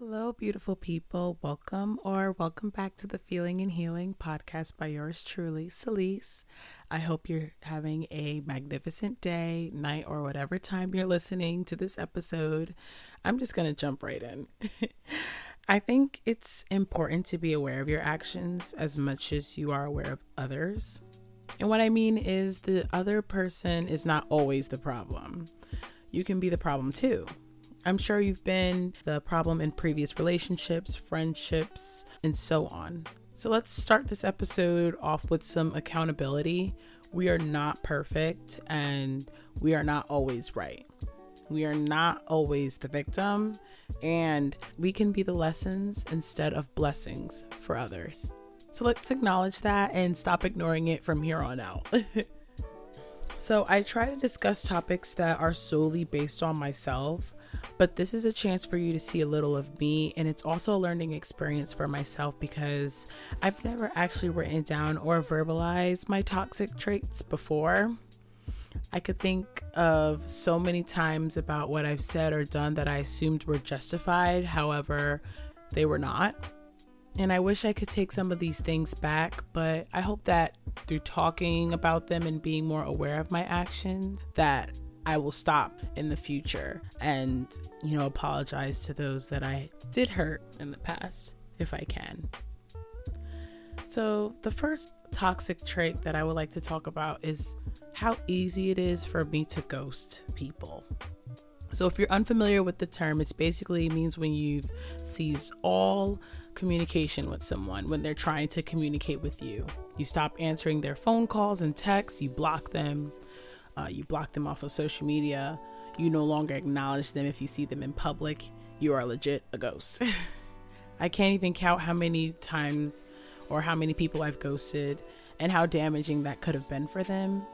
Hello, beautiful people. Welcome or welcome back to the Feeling and Healing podcast by yours truly, Celise. I hope you're having a magnificent day, night, or whatever time you're listening to this episode. I'm just going to jump right in. I think it's important to be aware of your actions as much as you are aware of others. And what I mean is, the other person is not always the problem. You can be the problem too. I'm sure you've been the problem in previous relationships, friendships, and so on. So let's start this episode off with some accountability. We are not perfect and we are not always right. We are not always the victim, and we can be the lessons instead of blessings for others. So let's acknowledge that and stop ignoring it from here on out. so, I try to discuss topics that are solely based on myself but this is a chance for you to see a little of me, and it's also a learning experience for myself because I've never actually written down or verbalized my toxic traits before. I could think of so many times about what I've said or done that I assumed were justified, however, they were not. And I wish I could take some of these things back, but I hope that through talking about them and being more aware of my actions, that I will stop in the future and, you know, apologize to those that I did hurt in the past if I can. So, the first toxic trait that I would like to talk about is how easy it is for me to ghost people. So, if you're unfamiliar with the term, it basically means when you've seized all communication with someone when they're trying to communicate with you. You stop answering their phone calls and texts, you block them, uh, you block them off of social media, you no longer acknowledge them if you see them in public, you are legit a ghost. I can't even count how many times or how many people I've ghosted and how damaging that could have been for them.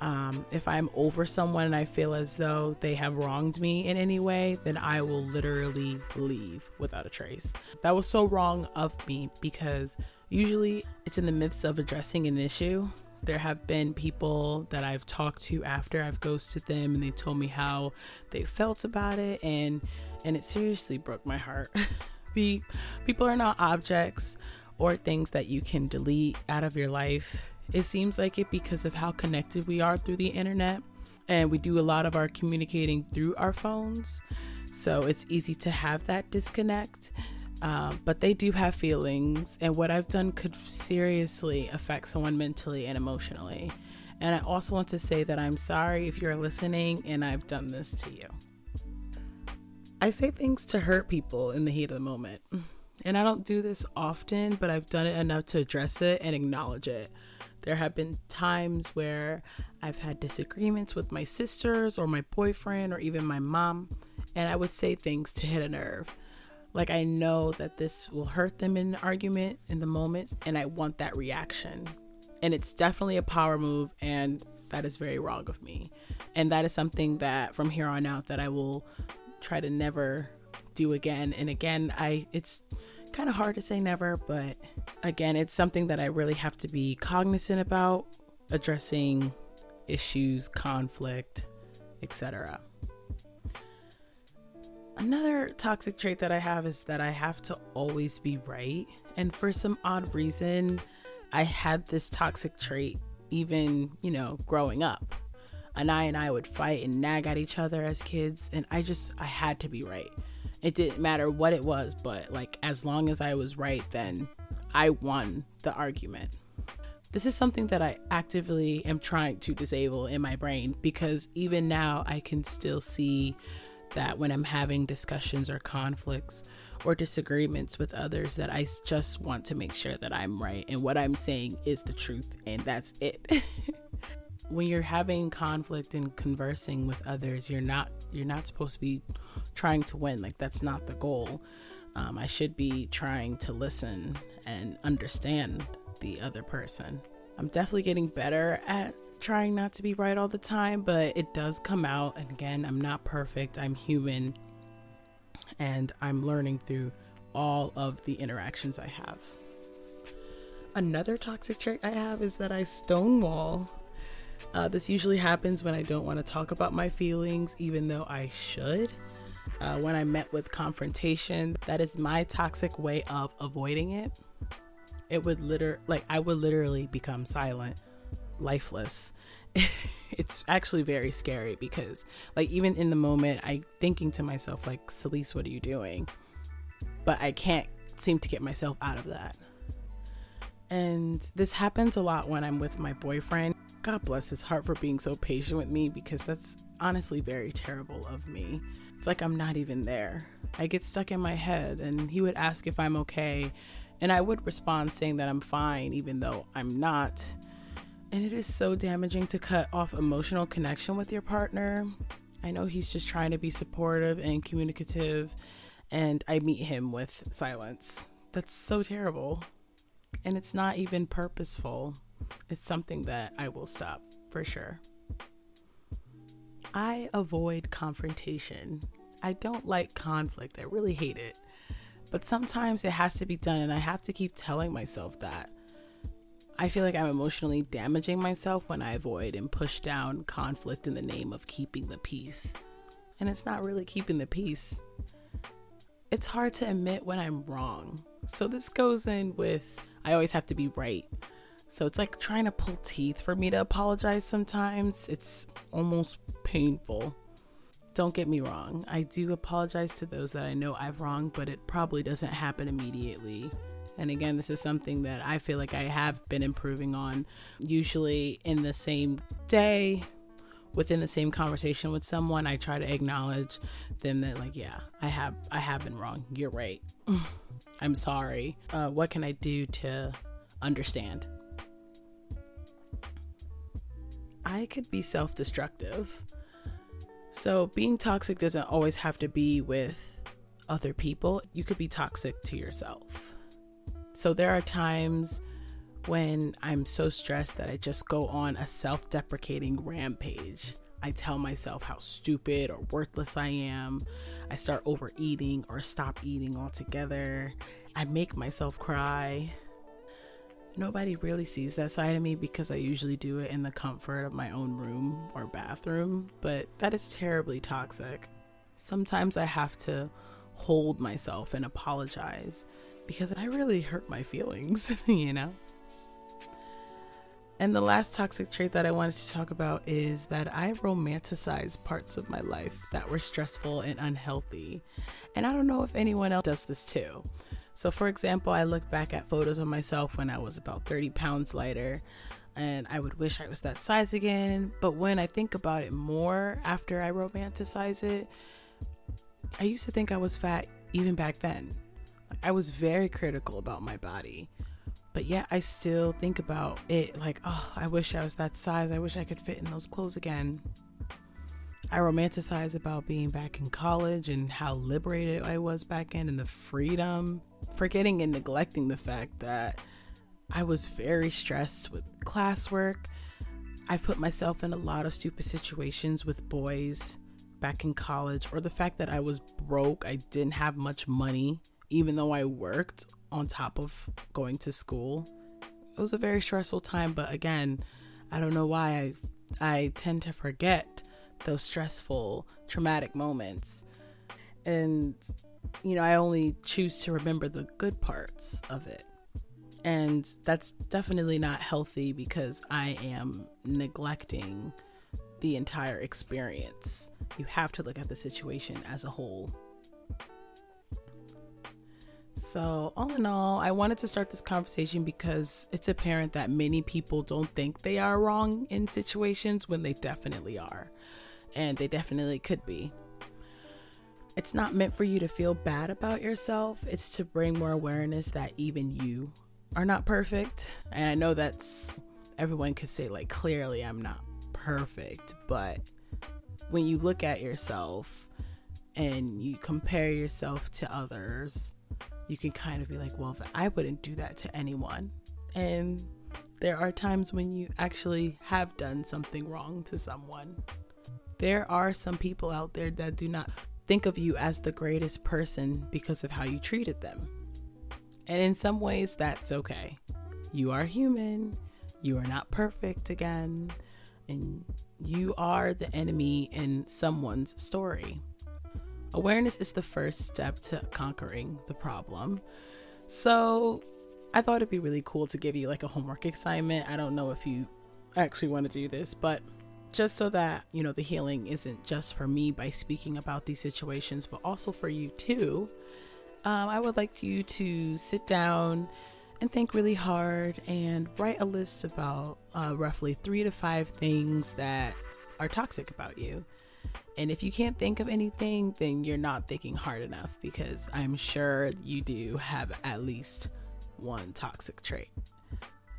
Um, if I'm over someone and I feel as though they have wronged me in any way, then I will literally leave without a trace. That was so wrong of me because usually it's in the midst of addressing an issue there have been people that I've talked to after I've ghosted them and they told me how they felt about it and and it seriously broke my heart. Be people are not objects or things that you can delete out of your life. It seems like it because of how connected we are through the internet and we do a lot of our communicating through our phones. So it's easy to have that disconnect. Um, but they do have feelings, and what I've done could seriously affect someone mentally and emotionally. And I also want to say that I'm sorry if you're listening and I've done this to you. I say things to hurt people in the heat of the moment. And I don't do this often, but I've done it enough to address it and acknowledge it. There have been times where I've had disagreements with my sisters or my boyfriend or even my mom, and I would say things to hit a nerve. Like I know that this will hurt them in an argument in the moment, and I want that reaction. And it's definitely a power move, and that is very wrong of me. And that is something that from here on out that I will try to never do again. And again, I it's kind of hard to say never, but again, it's something that I really have to be cognizant about addressing issues, conflict, etc. Another toxic trait that I have is that I have to always be right. And for some odd reason, I had this toxic trait even, you know, growing up. And I and I would fight and nag at each other as kids, and I just I had to be right. It didn't matter what it was, but like as long as I was right, then I won the argument. This is something that I actively am trying to disable in my brain because even now I can still see that when I'm having discussions or conflicts or disagreements with others that I just want to make sure that I'm right and what I'm saying is the truth and that's it. when you're having conflict and conversing with others, you're not you're not supposed to be trying to win. Like that's not the goal. Um, I should be trying to listen and understand the other person. I'm definitely getting better at trying not to be right all the time, but it does come out. And again, I'm not perfect, I'm human, and I'm learning through all of the interactions I have. Another toxic trait I have is that I stonewall. Uh, this usually happens when I don't want to talk about my feelings, even though I should. uh, when I met with confrontation. That is my toxic way of avoiding it. It would liter like I would literally become silent, lifeless. it's actually very scary because like even in the moment I thinking to myself like Celise, what are you doing? But I can't seem to get myself out of that. And this happens a lot when I'm with my boyfriend. God bless his heart for being so patient with me because that's honestly very terrible of me. It's like I'm not even there. I get stuck in my head, and he would ask if I'm okay, and I would respond saying that I'm fine, even though I'm not. And it is so damaging to cut off emotional connection with your partner. I know he's just trying to be supportive and communicative, and I meet him with silence. That's so terrible and it's not even purposeful. It's something that I will stop for sure. I avoid confrontation. I don't like conflict. I really hate it. But sometimes it has to be done, and I have to keep telling myself that. I feel like I'm emotionally damaging myself when I avoid and push down conflict in the name of keeping the peace. And it's not really keeping the peace. It's hard to admit when I'm wrong. So this goes in with I always have to be right. So it's like trying to pull teeth for me to apologize sometimes. It's almost painful. Don't get me wrong, I do apologize to those that I know I've wronged, but it probably doesn't happen immediately. And again, this is something that I feel like I have been improving on, usually in the same day, within the same conversation with someone. I try to acknowledge them that, like, yeah, I have, I have been wrong. You're right. I'm sorry. Uh, what can I do to understand? I could be self destructive. So, being toxic doesn't always have to be with other people, you could be toxic to yourself. So, there are times when I'm so stressed that I just go on a self deprecating rampage. I tell myself how stupid or worthless I am. I start overeating or stop eating altogether. I make myself cry. Nobody really sees that side of me because I usually do it in the comfort of my own room or bathroom, but that is terribly toxic. Sometimes I have to hold myself and apologize because I really hurt my feelings, you know? And the last toxic trait that I wanted to talk about is that I romanticize parts of my life that were stressful and unhealthy. And I don't know if anyone else does this too. So, for example, I look back at photos of myself when I was about 30 pounds lighter, and I would wish I was that size again. But when I think about it more after I romanticize it, I used to think I was fat even back then. I was very critical about my body. But yet I still think about it like, oh, I wish I was that size. I wish I could fit in those clothes again. I romanticize about being back in college and how liberated I was back then and the freedom, forgetting and neglecting the fact that I was very stressed with classwork. I've put myself in a lot of stupid situations with boys back in college, or the fact that I was broke, I didn't have much money, even though I worked on top of going to school. It was a very stressful time, but again, I don't know why I I tend to forget those stressful, traumatic moments. And you know, I only choose to remember the good parts of it. And that's definitely not healthy because I am neglecting the entire experience. You have to look at the situation as a whole so, all in all, I wanted to start this conversation because it's apparent that many people don't think they are wrong in situations when they definitely are. And they definitely could be. It's not meant for you to feel bad about yourself, it's to bring more awareness that even you are not perfect. And I know that's everyone could say, like, clearly I'm not perfect, but when you look at yourself and you compare yourself to others, you can kind of be like, well, I wouldn't do that to anyone. And there are times when you actually have done something wrong to someone. There are some people out there that do not think of you as the greatest person because of how you treated them. And in some ways, that's okay. You are human, you are not perfect again, and you are the enemy in someone's story. Awareness is the first step to conquering the problem. So, I thought it'd be really cool to give you like a homework assignment. I don't know if you actually want to do this, but just so that, you know, the healing isn't just for me by speaking about these situations, but also for you too. Um, I would like you to sit down and think really hard and write a list about uh, roughly three to five things that are toxic about you. And if you can't think of anything, then you're not thinking hard enough because I'm sure you do have at least one toxic trait.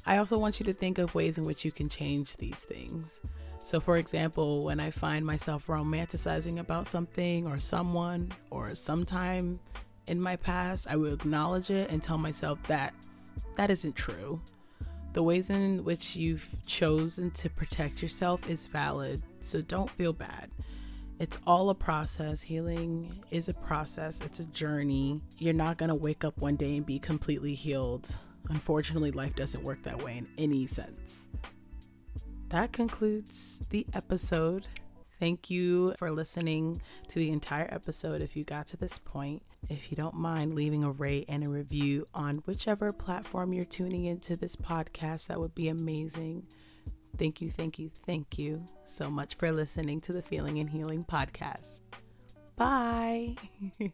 I also want you to think of ways in which you can change these things. So, for example, when I find myself romanticizing about something or someone or sometime in my past, I will acknowledge it and tell myself that that isn't true. The ways in which you've chosen to protect yourself is valid, so don't feel bad. It's all a process. Healing is a process, it's a journey. You're not going to wake up one day and be completely healed. Unfortunately, life doesn't work that way in any sense. That concludes the episode. Thank you for listening to the entire episode if you got to this point. If you don't mind leaving a rate and a review on whichever platform you're tuning into this podcast, that would be amazing. Thank you, thank you, thank you so much for listening to the Feeling and Healing podcast. Bye.